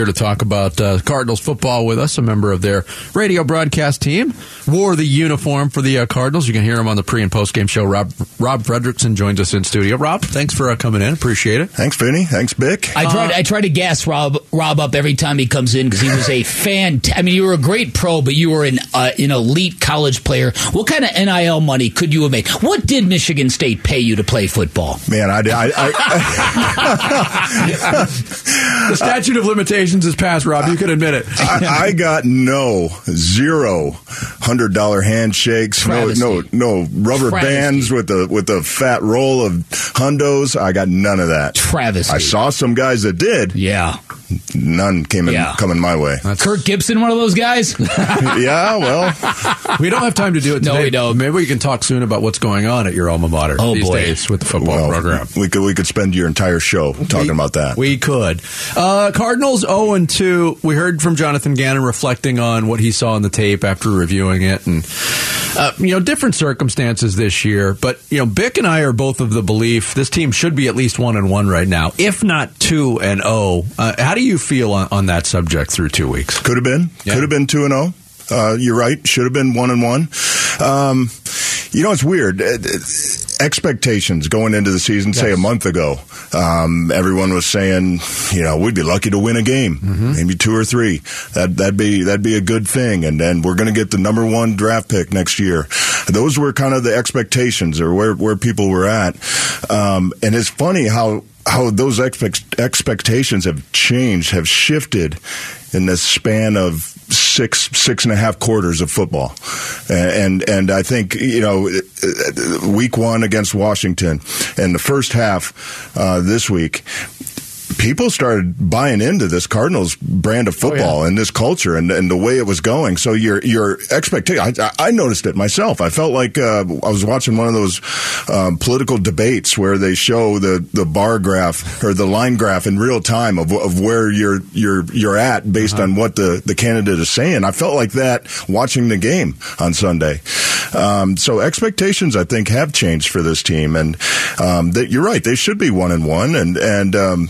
here to talk about uh, Cardinals football with us, a member of their radio broadcast team. Wore the uniform for the uh, Cardinals. You can hear him on the pre and post game show. Rob Rob Fredrickson joins us in studio. Rob, thanks for uh, coming in. Appreciate it. Thanks, Vinny. Thanks, Bick. I tried. I try to gas Rob Rob up every time he comes in because he was a fan. I mean, you were a great pro, but you were an uh, an elite college player. What kind of NIL money could you have made? What did Michigan State pay you to play football? Man, I, I, I the statute of limitations is passed, Rob. You can admit it. I, I got no zero hundred dollar handshakes, Travesty. no no no rubber Travesty. bands with the with the fat roll of hundos. I got none of that. Travis. I saw some guys that did. Yeah. None came in Yeah. coming my way. Kirk Gibson, one of those guys. yeah, well, We don't have time to do it No, today. we don't. Maybe we can talk soon about what's going on at your alma mater Oh, these boy. days with the football well, program. we could we could spend your entire show talking about that. We could. Uh, Cardinals 0 and 2. We heard from Jonathan Gannon reflecting on what he saw in the tape after reviewing it and uh, you know different circumstances this year, but you know Bick and I are both of the belief this team should be at least 1 and 1 right now, if not 2 and 0. Uh, how do you feel on, on that subject through 2 weeks? Could have been. Yeah. Could have been two and zero. Uh, you're right. Should have been one and one. Um, you know, it's weird. Uh, Expectations going into the season, say a month ago, um, everyone was saying, you know, we'd be lucky to win a game, Mm-hmm. maybe two or three. That that'd be that'd be a good thing, and then we're going to get the number one draft pick next year. Those were kind of the expectations, or where where people were at. Um, and it's funny how how those expect, expectations have changed, have shifted in the span of six six and a half quarters of football, and and I think you know week one against Washington and the first half uh, this week. People started buying into this Cardinals brand of football and this culture and, and the way it was going. So your your expectation, I, I noticed it myself. I felt like uh, I was watching one of those um, political debates where they show the, the bar graph or the line graph in real time of, of where you're you're you're at based on what the, the candidate is saying. I felt like that watching the game on Sunday. Um, so expectations, I think, have changed for this team, and um, that you're right. They should be one and one, and and. Um,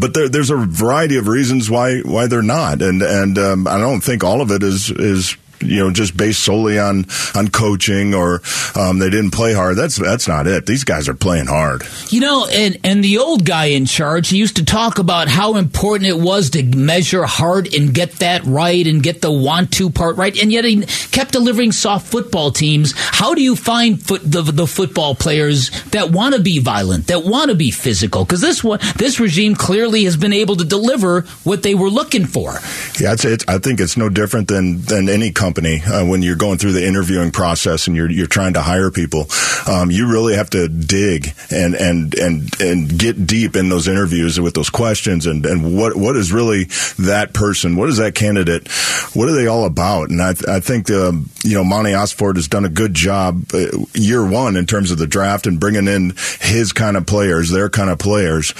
but there, there's a variety of reasons why why they're not, and and um, I don't think all of it is is you know just based solely on on coaching or um, they didn't play hard. That's that's not it. These guys are playing hard. You know, and and the old guy in charge, he used to talk about how important it was to measure hard and get that right and get the want to part right, and yet he kept delivering soft football teams. How do you find foot, the the football players that want to be violent, that want to be physical? Because this one, this regime clearly has been able to deliver what they were looking for. Yeah, it's, it's, I think it's no different than than any company uh, when you're going through the interviewing process and you're you're trying to hire people. Um, you really have to dig and and and and get deep in those interviews with those questions and and what what is really that person? What is that candidate? What are they all about? And I I think um, you know Monti Ossenfort has done a good job uh, year one in terms of the draft and bringing in his kind of players, their kind of players.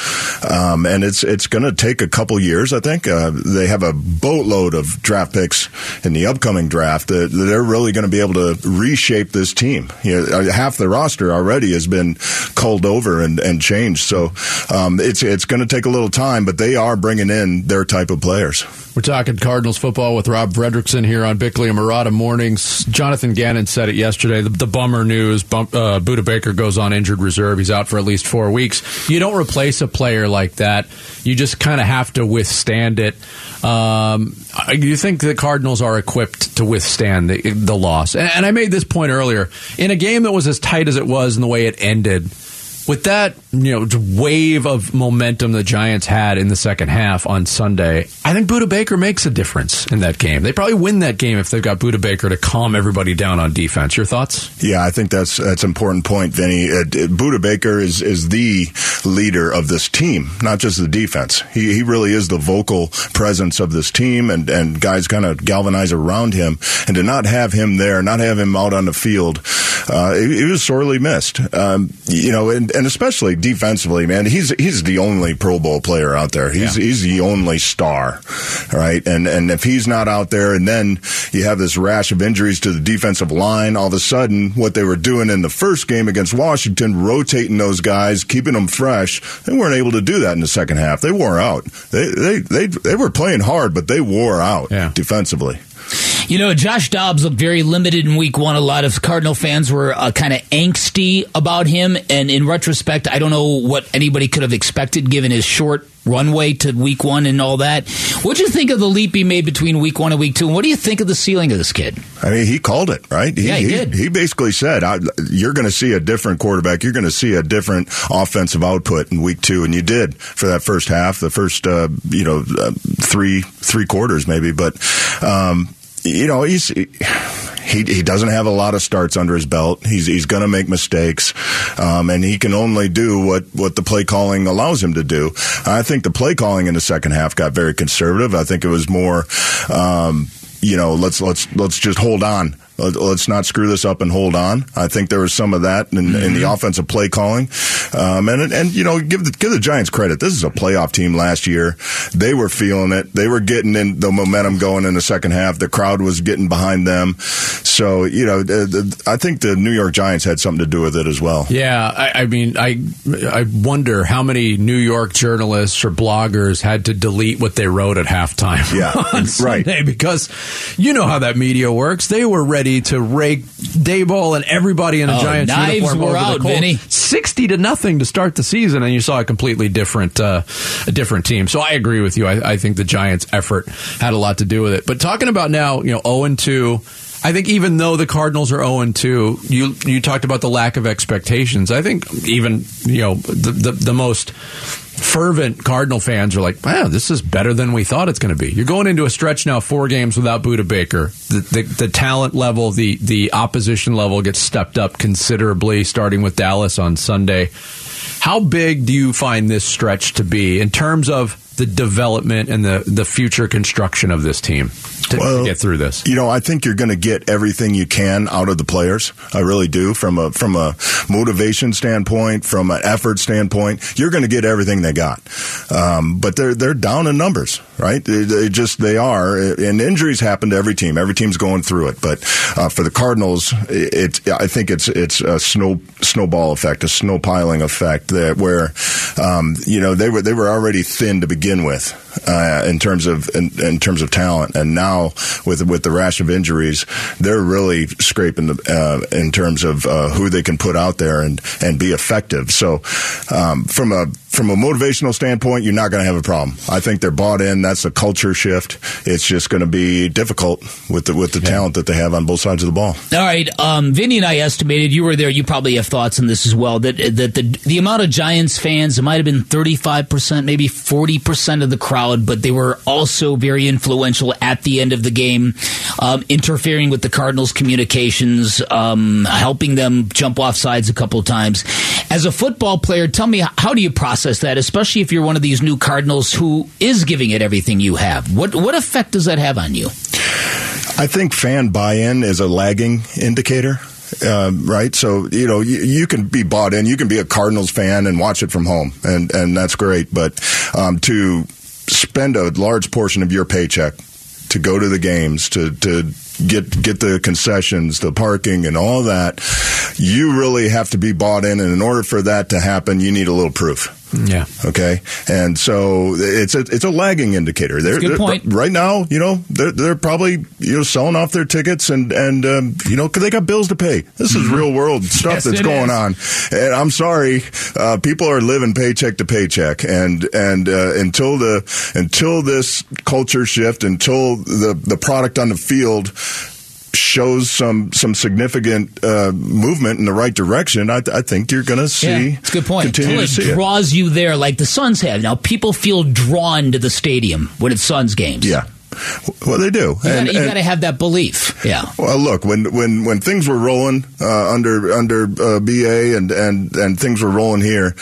Um, and it's it's going to take a couple years. I think uh, they have a boatload of draft picks in the upcoming draft that that they're really going to be able to reshape this team. You know, uh, half the roster already has been culled over and, and changed. So um, it's it's going to take a little time, but they are bringing in their type of players. We're talking Cardinals football with Rob Fredrickson here on Bickley and Marotta Mornings. Jonathan Gannon said it yesterday. The, the bummer news: Bum, uh, Budda Baker goes on injured reserve. He's out for at least four weeks. You don't replace a player like that. You just kind of have to withstand it. Um, you think the Cardinals are equipped to withstand the, the loss? And, and I made this point earlier in a game that was as tight as it was and the way it ended. With that, you know, wave of momentum the Giants had in the second half on Sunday, I think Budda Baker makes a difference in that game. They probably win that game if they've got Budda Baker to calm everybody down on defense. Your thoughts? Yeah, I think that's that's an important point, Vinny. Uh, Budda Baker is is the leader of this team, not just the defense. He he really is the vocal presence of this team, and and guys kind of galvanize around him. And to not have him there, not have him out on the field, uh, he, he was sorely missed. Um, you know, and, and especially defensively, man, he's he's the only Pro Bowl player out there. He's yeah. he's the only star, right? And and if he's not out there, and then you have this rash of injuries to the defensive line, all of a sudden, what they were doing in the first game against Washington, rotating those guys, keeping them fresh, they weren't able to do that in the second half. They wore out. They they they they were playing hard, but they wore out yeah. defensively. You know, Josh Dobbs looked very limited in week one. A lot of Cardinal fans were uh, kind of angsty about him. And in retrospect, I don't know what anybody could have expected given his short runway to week one and all that. What do you think of the leap he made between week one and week two? And what do you think of the ceiling of this kid? I mean, he called it, right? He, yeah, he, he did. He basically said, You're going to see a different quarterback. You're going to see a different offensive output in week two. And you did for that first half, the first, uh, you know, uh, three, three quarters maybe. But, um, you know, he's he, he doesn't have a lot of starts under his belt. He's he's going to make mistakes, um, and he can only do what what the play calling allows him to do. I think the play calling in the second half got very conservative. I think it was more. Um, you know, let's let's let's just hold on let's not screw this up and hold on. I think there was some of that in, mm-hmm. in the mm-hmm. offensive play calling, um, and and you know give the give the Giants credit. This is a playoff team last year. They were feeling it. They were getting in the momentum going in the second half. The crowd was getting behind them. So you know, I think the New York Giants had something to do with it as well. Yeah, I, I mean, I I wonder how many New York journalists or bloggers had to delete what they wrote at halftime. Yeah, right. Because you know how that media works. They were ready ready to rake Daboll and everybody in a oh, Giants uniform were over out, the cold. Vinny. Sixty to nothing to start the season, and you saw a completely different, uh, a different team. So I agree with you. I, I think the Giants' effort had a lot to do with it. But talking about now, you know, zero oh and two. I think even though the Cardinals are 0 2, you you talked about the lack of expectations. I think even you know the the, the most fervent Cardinal fans are like, wow, this is better than we thought it's going to be. You're going into a stretch now, four games without Budda Baker. The, the, the, talent level, the, the opposition level gets stepped up considerably, starting with Dallas on Sunday. How big do you find this stretch to be in terms of the development and the, the future construction of this team to, well, to get through this? You know, I think you're going to get everything you can out of the players. I really do. From a from a motivation standpoint, from an effort standpoint, you're going to get everything they got. Um, but they're they're down in numbers, right? They, they, just they are, and injuries happen to every team. Every team's going through it. But uh, for the Cardinals, it, it, I think it's it's a snow snowball effect, a snow piling effect that where um, you know they were they were already thin to begin with uh, in terms of in, in, terms of talent, and now with with the rash of injuries, they're really scraping the, uh, in terms of uh, who they can put out there and and be effective. So um, from a from a motivational standpoint, you're not going to have a problem. I think they're bought in. That's a culture shift. It's just going to be difficult with the with the yeah. talent that they have on both sides of the ball. All right, um, Vinny and I estimated you were there. You probably have thoughts on this as well. That that the the amount of Giants fans, it might have been 35 percent, maybe 40 percent of the crowd, but they were also very influential at the end of the game, um, interfering with the Cardinals' communications, um, helping them jump off sides a couple of times. As a football player, tell me how do you process that, especially if you're one of these new Cardinals who is giving it everything you have? What what effect does that have on you? I think fan buy-in is a lagging indicator. Uh, right? So you know you, you, can be bought in. You can be a Cardinals fan and watch it from home, and and that's great. But um, to spend a large portion of your paycheck to go to the games, to to get get the concessions, the parking, and all that, you really have to be bought in. And in order for that to happen, you need a little proof. Yeah. Okay. And so it's a it's a lagging indicator. They're, good point. right now, you know, they're they're probably you know selling off their tickets and and um, you know because they got bills to pay. This is mm-hmm. real world stuff yes, that's going is. on. And I'm sorry, uh, people are living paycheck to paycheck, and and uh, until the until this culture shift, until the the product on the field shows some some significant uh, movement in the right direction, I, I think you're going to see. Yeah, it's a good point. Until it draws it. you there, like the Suns have. Now, people feel drawn to the stadium when it's Suns games. Yeah. Well, they do. You and, got to have that belief. Yeah. Well, look when when when things were rolling uh, under under uh, BA and and and things were rolling here.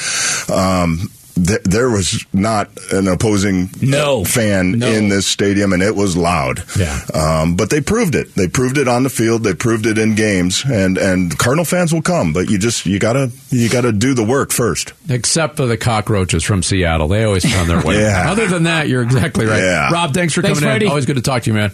Um, th- there was not an opposing No. fan No. in this stadium, and it was loud. Yeah. Um, but they proved it. They proved it on the field. They proved it in games, and and Cardinal fans will come, but you just you gotta you gotta do the work first. Except for the cockroaches from Seattle. They always found their way. Yeah. Other than that, you're exactly right. Yeah. Rob, thanks for Thanks, coming Freddie. in. Always good to talk to you, man.